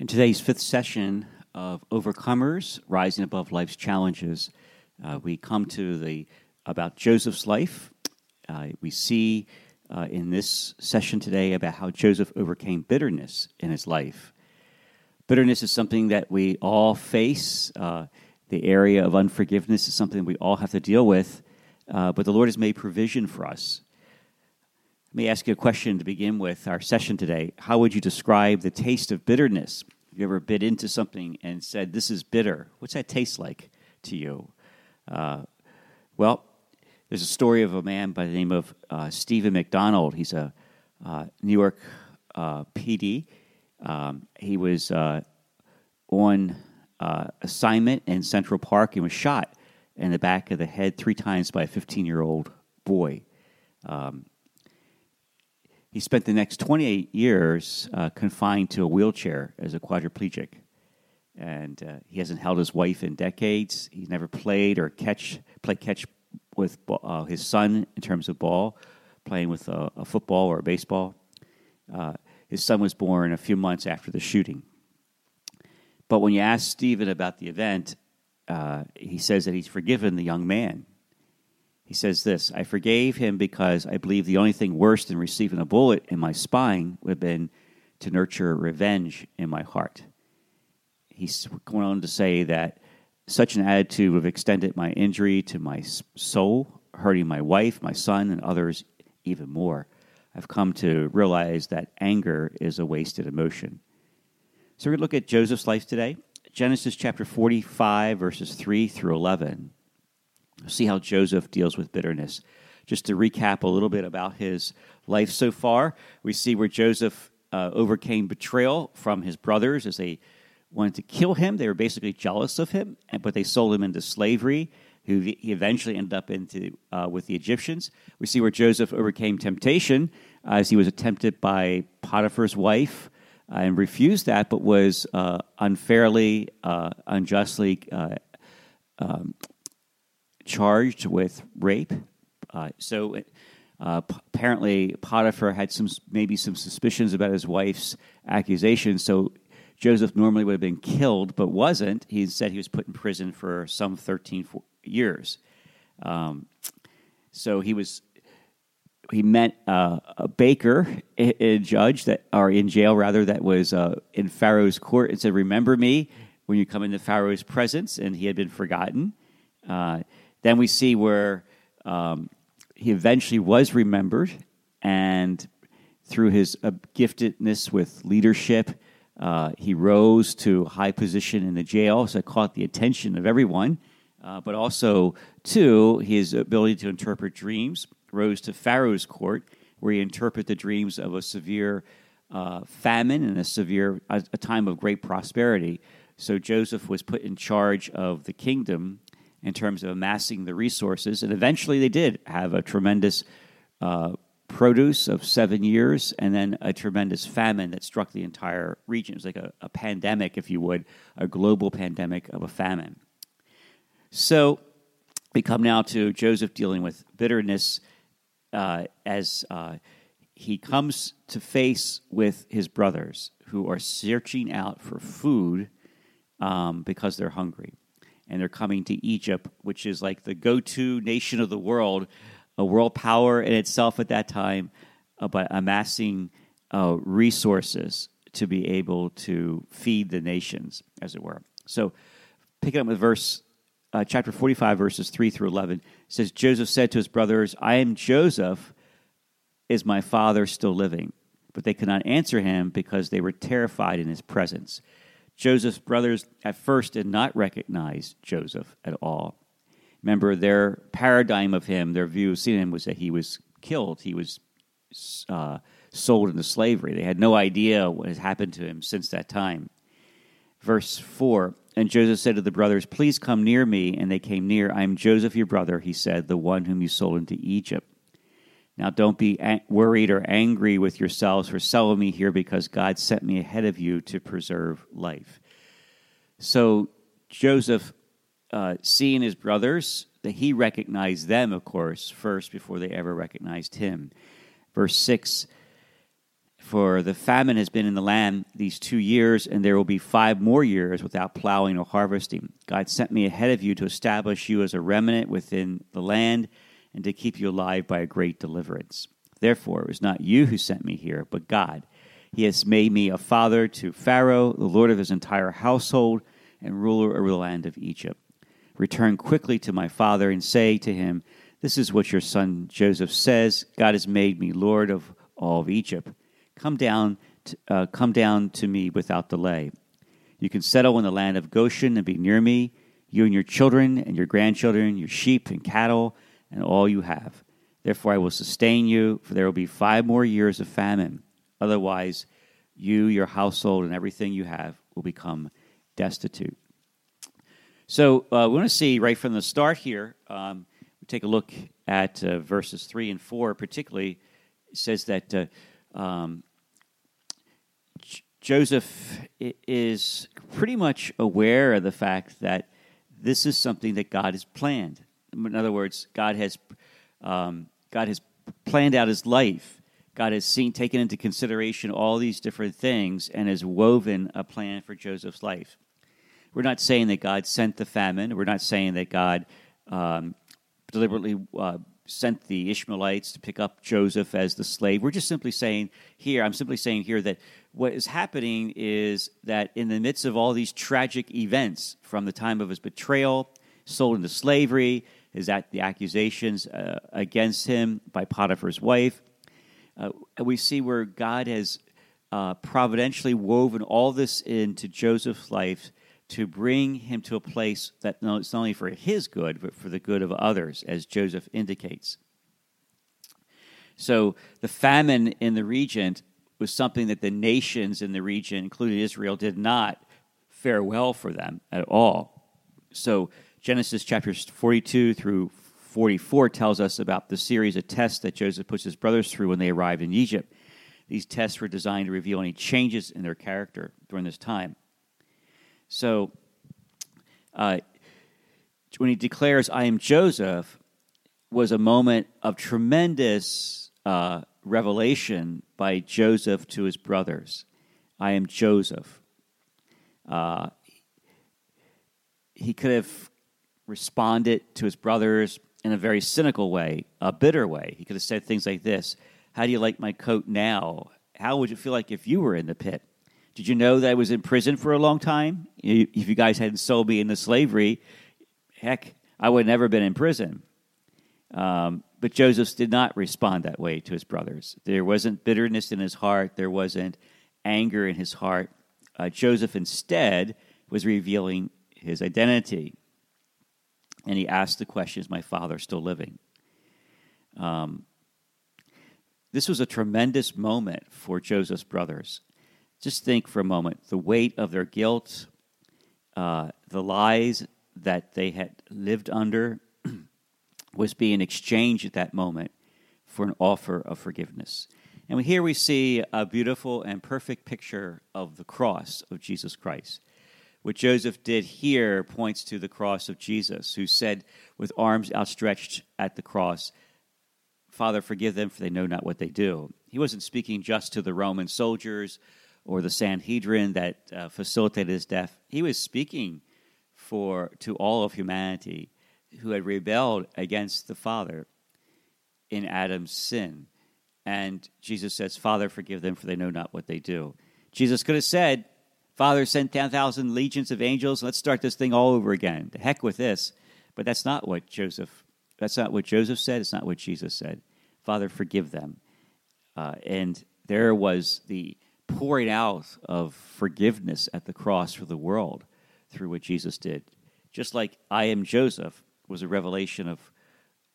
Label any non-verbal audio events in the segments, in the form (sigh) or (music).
In today's fifth session of Overcomers, Rising Above Life's Challenges, uh, we come to the about Joseph's life. Uh, we see uh, in this session today about how Joseph overcame bitterness in his life. Bitterness is something that we all face. Uh, the area of unforgiveness is something we all have to deal with, uh, but the Lord has made provision for us. Let me ask you a question to begin with our session today. How would you describe the taste of bitterness? Have you ever bit into something and said, This is bitter? What's that taste like to you? Uh, well, there's a story of a man by the name of uh, Steven McDonald. He's a uh, New York uh, PD. Um, he was uh, on uh, assignment in Central Park and was shot in the back of the head three times by a 15 year old boy. Um, he spent the next 28 years uh, confined to a wheelchair as a quadriplegic. And uh, he hasn't held his wife in decades. He's never played or catch played catch with uh, his son in terms of ball, playing with a, a football or a baseball. Uh, his son was born a few months after the shooting. But when you ask Steven about the event, uh, he says that he's forgiven the young man he says this I forgave him because I believe the only thing worse than receiving a bullet in my spine would have been to nurture revenge in my heart. He's going on to say that such an attitude would have extended my injury to my soul, hurting my wife, my son, and others even more. I've come to realize that anger is a wasted emotion. So we're going to look at Joseph's life today. Genesis chapter 45, verses 3 through 11 see how Joseph deals with bitterness. Just to recap a little bit about his life so far, we see where Joseph uh, overcame betrayal from his brothers as they wanted to kill him. They were basically jealous of him, but they sold him into slavery. Who he eventually ended up into uh, with the Egyptians. We see where Joseph overcame temptation as he was tempted by Potiphar's wife uh, and refused that, but was uh, unfairly, uh, unjustly uh, um, charged with rape. Uh, so uh, apparently, Potiphar had some maybe some suspicions about his wife's accusations. So Joseph normally would have been killed, but wasn't. He said he was put in prison for some 13 years. Um, so he was he met uh, a baker, a, judge that, or in jail rather, that was uh, in Pharaoh's court and said, "Remember me when you come into Pharaoh's presence." And he had been forgotten. Uh, then we see where um, he eventually was remembered, and through his uh, giftedness with leadership, uh, he rose to high position in the jail, so it caught the attention of everyone. Uh, but also, too, his ability to interpret dreams rose to Pharaoh's court, where he interpreted the dreams of a severe uh, famine and a severe a, a time of great prosperity. So Joseph was put in charge of the kingdom in terms of amassing the resources. And eventually they did have a tremendous uh, produce of seven years and then a tremendous famine that struck the entire region. It was like a, a pandemic, if you would, a global pandemic of a famine. So we come now to Joseph dealing with bitterness uh, as uh, he comes to face with his brothers who are searching out for food um, because they're hungry and they're coming to Egypt, which is like the go to nation of the world, a world power in itself at that time, uh, but amassing uh, resources to be able to feed the nations, as it were. So, picking up with verse, uh, chapter 45, verses 3 through 11, says, Joseph said to his brothers, I am Joseph. Is my father still living? But they could not answer him because they were terrified in his presence. Joseph's brothers at first did not recognize Joseph at all. Remember, their paradigm of him, their view of seeing him was that he was killed, he was uh, sold into slavery. They had no idea what has happened to him since that time. Verse 4 And Joseph said to the brothers, Please come near me. And they came near. I am Joseph, your brother, he said, the one whom you sold into Egypt. Now don't be worried or angry with yourselves for selling me here because God sent me ahead of you to preserve life. So Joseph, uh, seeing his brothers, that he recognized them, of course, first before they ever recognized him. Verse 6 For the famine has been in the land these two years, and there will be five more years without plowing or harvesting. God sent me ahead of you to establish you as a remnant within the land and to keep you alive by a great deliverance. Therefore, it was not you who sent me here, but God. He has made me a father to Pharaoh, the lord of his entire household, and ruler over the land of Egypt. Return quickly to my father and say to him, This is what your son Joseph says God has made me lord of all of Egypt. Come down, to, uh, come down to me without delay. You can settle in the land of Goshen and be near me, you and your children and your grandchildren, your sheep and cattle, and all you have. Therefore, I will sustain you, for there will be five more years of famine. Otherwise, you, your household, and everything you have will become destitute. So, uh, we want to see right from the start here, um, we take a look at uh, verses 3 and 4, particularly, says that uh, um, J- Joseph is pretty much aware of the fact that this is something that God has planned. In other words, God has um, God has planned out his life. God has seen, taken into consideration all these different things, and has woven a plan for Joseph's life. We're not saying that God sent the famine. We're not saying that God um, deliberately uh, sent the Ishmaelites to pick up Joseph as the slave. We're just simply saying here, I'm simply saying here that what is happening is that in the midst of all these tragic events, from the time of his betrayal, sold into slavery, is that the accusations uh, against him by Potiphar's wife. Uh, we see where God has uh, providentially woven all this into Joseph's life to bring him to a place that no, it's not only for his good, but for the good of others, as Joseph indicates. So the famine in the region was something that the nations in the region, including Israel, did not fare well for them at all. So Genesis chapters 42 through 44 tells us about the series of tests that Joseph puts his brothers through when they arrived in Egypt. These tests were designed to reveal any changes in their character during this time. So, uh, when he declares, I am Joseph, was a moment of tremendous uh, revelation by Joseph to his brothers. I am Joseph. Uh, he could have responded to his brothers in a very cynical way, a bitter way. He could have said things like this How do you like my coat now? How would you feel like if you were in the pit? Did you know that I was in prison for a long time? If you guys hadn't sold me into slavery, heck, I would have never been in prison. Um, but Joseph did not respond that way to his brothers. There wasn't bitterness in his heart, there wasn't anger in his heart. Uh, Joseph instead was revealing his identity and he asked the question, Is my father still living? Um, this was a tremendous moment for Joseph's brothers. Just think for a moment the weight of their guilt, uh, the lies that they had lived under (clears throat) was being exchanged at that moment for an offer of forgiveness. And here we see a beautiful and perfect picture of the cross of Jesus Christ. What Joseph did here points to the cross of Jesus, who said, with arms outstretched at the cross, Father, forgive them, for they know not what they do. He wasn't speaking just to the Roman soldiers or the Sanhedrin that uh, facilitated his death. He was speaking for to all of humanity who had rebelled against the Father in Adam's sin. And Jesus says, Father, forgive them, for they know not what they do. Jesus could have said, Father, send 10,000 legions of angels. Let's start this thing all over again. The heck with this. But that's not what Joseph, that's not what Joseph said. It's not what Jesus said. Father, forgive them. Uh, and there was the pouring out of forgiveness at the cross for the world through what Jesus did. Just like I am Joseph was a revelation of,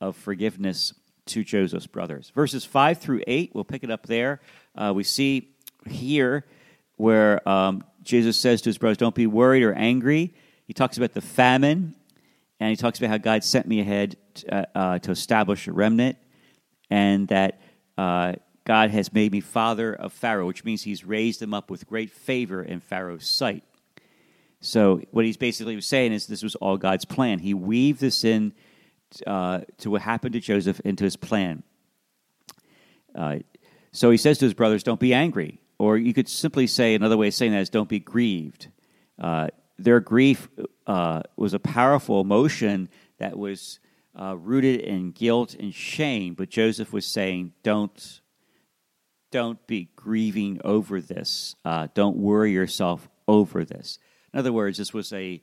of forgiveness to Joseph's brothers. Verses 5 through 8, we'll pick it up there. Uh, we see here where um, Jesus says to his brothers, Don't be worried or angry. He talks about the famine, and he talks about how God sent me ahead to, uh, uh, to establish a remnant, and that uh, God has made me father of Pharaoh, which means he's raised him up with great favor in Pharaoh's sight. So, what he's basically saying is this was all God's plan. He weaved this in uh, to what happened to Joseph into his plan. Uh, So he says to his brothers, Don't be angry. Or you could simply say, another way of saying that is, Don't be grieved. Uh, their grief uh, was a powerful emotion that was uh, rooted in guilt and shame, but Joseph was saying, Don't. Don't be grieving over this. Uh, don't worry yourself over this. In other words, this was a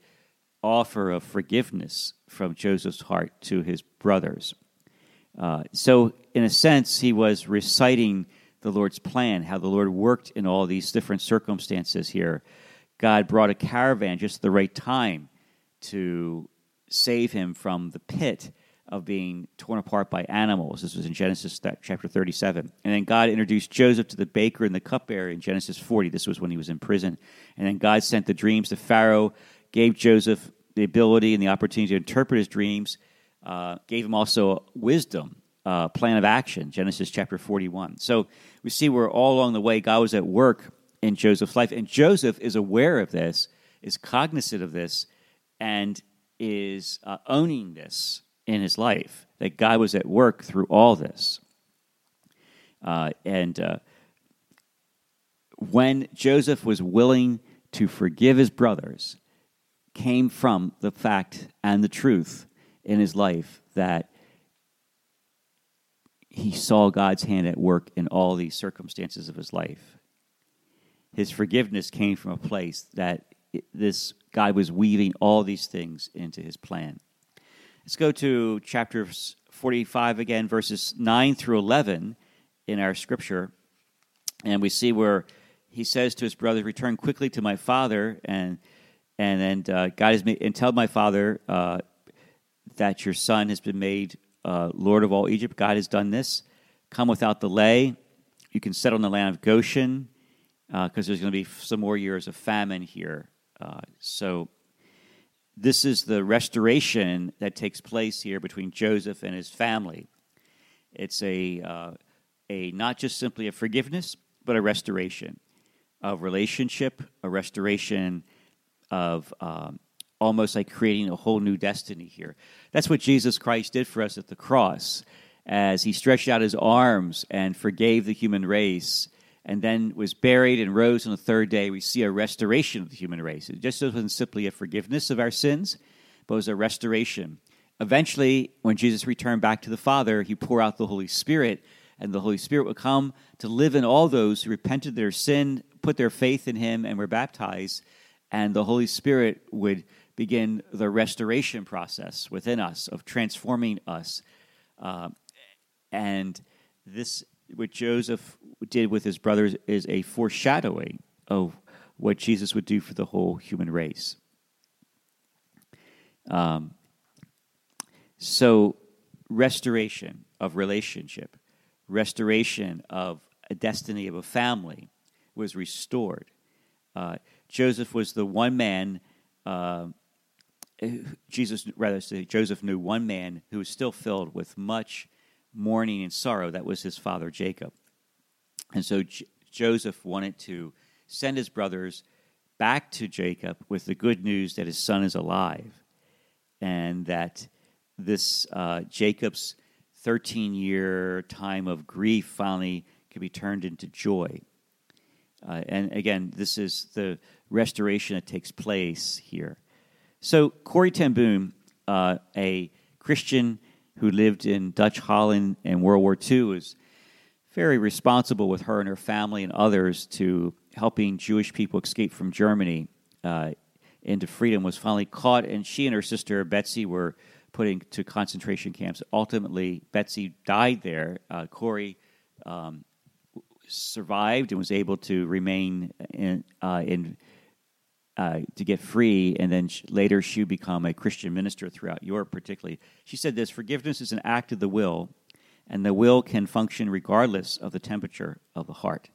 offer of forgiveness from Joseph's heart to his brothers. Uh, so, in a sense, he was reciting the Lord's plan, how the Lord worked in all these different circumstances here. God brought a caravan just at the right time to save him from the pit of being torn apart by animals. This was in Genesis chapter 37. And then God introduced Joseph to the baker and the cupbearer in Genesis 40. This was when he was in prison. And then God sent the dreams to Pharaoh, gave Joseph the ability and the opportunity to interpret his dreams uh, gave him also wisdom, uh, plan of action, Genesis chapter 41. So we see where all along the way God was at work in Joseph's life. And Joseph is aware of this, is cognizant of this, and is uh, owning this in his life, that God was at work through all this. Uh, and uh, when Joseph was willing to forgive his brothers, came from the fact and the truth in his life that he saw God's hand at work in all these circumstances of his life. His forgiveness came from a place that this God was weaving all these things into his plan. Let's go to chapter 45 again, verses 9 through 11 in our scripture. And we see where he says to his brothers, Return quickly to my father. And and then uh, God has made, and tell my father, uh, that your son has been made uh, Lord of all Egypt. God has done this. Come without delay. You can settle in the land of Goshen because uh, there's going to be some more years of famine here. Uh, so, this is the restoration that takes place here between Joseph and his family. It's a, uh, a not just simply a forgiveness, but a restoration of relationship, a restoration of um, almost like creating a whole new destiny here. That's what Jesus Christ did for us at the cross as he stretched out his arms and forgave the human race and then was buried and rose on the third day. We see a restoration of the human race. It just wasn't simply a forgiveness of our sins, but it was a restoration. Eventually, when Jesus returned back to the Father, he poured out the Holy Spirit, and the Holy Spirit would come to live in all those who repented their sin, put their faith in him, and were baptized. And the Holy Spirit would begin the restoration process within us of transforming us. Uh, and this, what Joseph did with his brothers, is a foreshadowing of what Jesus would do for the whole human race. Um, so, restoration of relationship, restoration of a destiny of a family was restored. Uh, Joseph was the one man uh, Jesus, rather say, Joseph knew one man who was still filled with much mourning and sorrow. That was his father Jacob. And so J- Joseph wanted to send his brothers back to Jacob with the good news that his son is alive and that this uh, Jacob's 13 year time of grief finally could be turned into joy. Uh, and again, this is the restoration that takes place here. So Corrie ten Boom, uh, a Christian who lived in Dutch Holland in World War II, was very responsible with her and her family and others to helping Jewish people escape from Germany uh, into freedom. Was finally caught, and she and her sister Betsie were put into concentration camps. Ultimately, Betsie died there. Uh, Corrie. Um, survived and was able to remain in, uh, in uh, to get free, and then she, later she become a Christian minister throughout Europe, particularly. She said this forgiveness is an act of the will, and the will can function regardless of the temperature of the heart.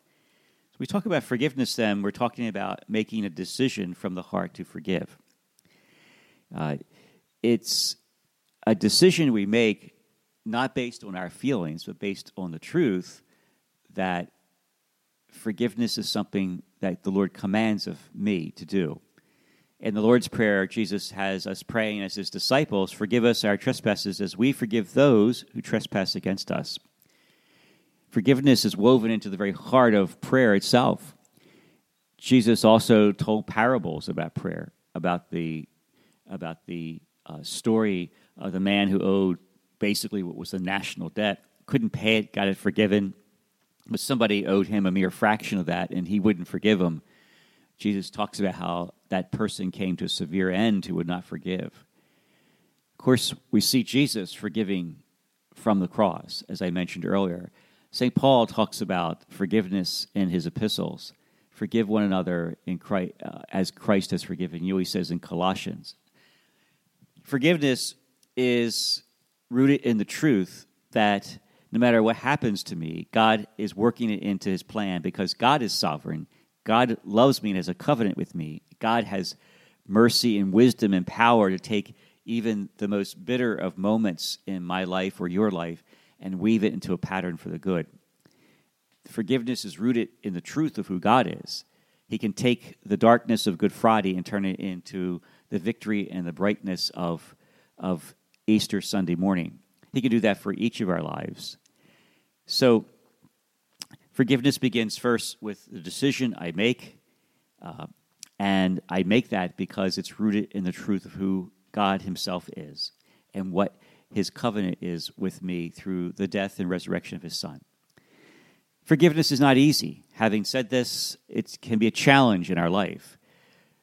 So we talk about forgiveness, then, we're talking about making a decision from the heart to forgive. Uh, it's a decision we make not based on our feelings, but based on the truth that forgiveness is something that the Lord commands of me to do. In the Lord's Prayer, Jesus has us praying as his disciples, Forgive us our trespasses as we forgive those who trespass against us. Forgiveness is woven into the very heart of prayer itself. Jesus also told parables about prayer, about the, about the uh, story of the man who owed basically what was a national debt, couldn't pay it, got it forgiven, but somebody owed him a mere fraction of that, and he wouldn't forgive him. Jesus talks about how that person came to a severe end who would not forgive. Of course, we see Jesus forgiving from the cross, as I mentioned earlier. St. Paul talks about forgiveness in his epistles. Forgive one another in Christ, uh, as Christ has forgiven you, he says in Colossians. Forgiveness is rooted in the truth that no matter what happens to me, God is working it into his plan because God is sovereign. God loves me and has a covenant with me. God has mercy and wisdom and power to take even the most bitter of moments in my life or your life and weave it into a pattern for the good. Forgiveness is rooted in the truth of who God is. He can take the darkness of Good Friday and turn it into the victory and the brightness of, of Easter Sunday morning. He can do that for each of our lives. So, forgiveness begins first with the decision I make. Uh, and I make that because it's rooted in the truth of who God Himself is and what His covenant is with me through the death and resurrection of His Son. Forgiveness is not easy. Having said this, it can be a challenge in our life.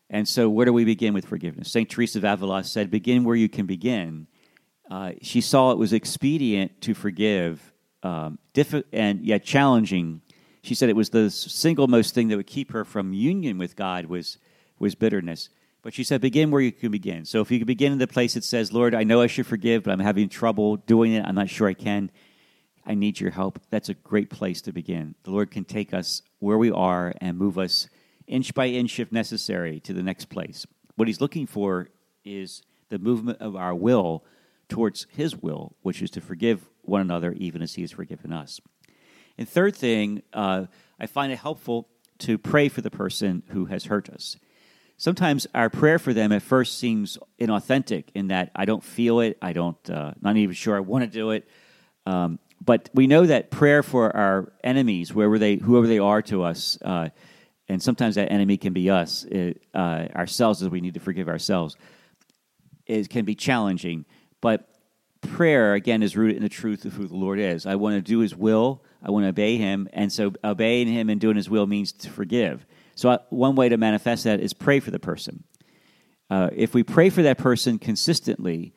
And so, where do we begin with forgiveness? St. Teresa of Avila said, Begin where you can begin. Uh, she saw it was expedient to forgive um, and yet challenging. She said it was the single most thing that would keep her from union with God was, was bitterness. But she said, begin where you can begin. So if you can begin in the place that says, Lord, I know I should forgive, but I'm having trouble doing it. I'm not sure I can. I need your help. That's a great place to begin. The Lord can take us where we are and move us inch by inch, if necessary, to the next place. What He's looking for is the movement of our will towards His will, which is to forgive one another even as He has forgiven us. And third thing, uh, I find it helpful to pray for the person who has hurt us. Sometimes our prayer for them at first seems inauthentic in that I don't feel it, I don't, uh, not even sure I want to do it. Um, but we know that prayer for our enemies, wherever they, whoever they are to us, uh, and sometimes that enemy can be us, it, uh, ourselves, as we need to forgive ourselves, it can be challenging. But prayer, again, is rooted in the truth of who the Lord is. I want to do His will, I want to obey Him, and so obeying Him and doing His will means to forgive. So, I, one way to manifest that is pray for the person. Uh, if we pray for that person consistently,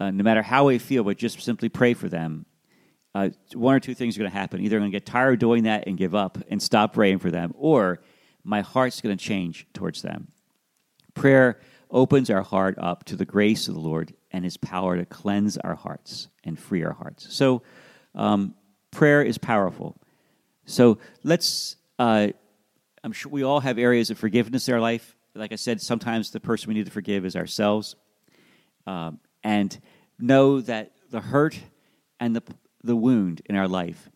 uh, no matter how we feel, but just simply pray for them, uh, one or two things are going to happen. Either I'm going to get tired of doing that and give up and stop praying for them, or my heart's going to change towards them. Prayer opens our heart up to the grace of the Lord and his power to cleanse our hearts and free our hearts. So, um, prayer is powerful. So, let's, uh, I'm sure we all have areas of forgiveness in our life. Like I said, sometimes the person we need to forgive is ourselves. Um, and know that the hurt and the, the wound in our life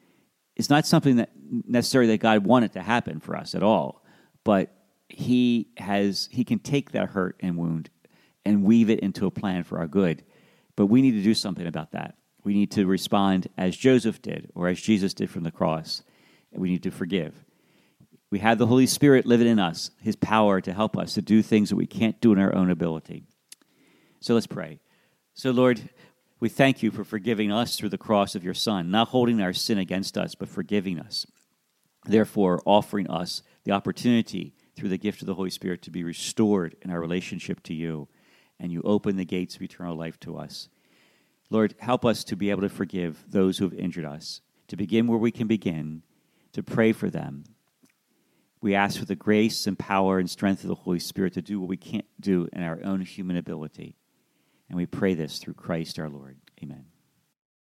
is not something that necessarily that God wanted to happen for us at all, but he has he can take that hurt and wound and weave it into a plan for our good. But we need to do something about that. We need to respond as Joseph did or as Jesus did from the cross. And we need to forgive. We have the Holy Spirit living in us, his power to help us to do things that we can't do in our own ability. So let's pray. So, Lord, we thank you for forgiving us through the cross of your Son, not holding our sin against us, but forgiving us. Therefore, offering us the opportunity through the gift of the Holy Spirit to be restored in our relationship to you, and you open the gates of eternal life to us. Lord, help us to be able to forgive those who have injured us, to begin where we can begin, to pray for them. We ask for the grace and power and strength of the Holy Spirit to do what we can't do in our own human ability. And we pray this through Christ our Lord. Amen.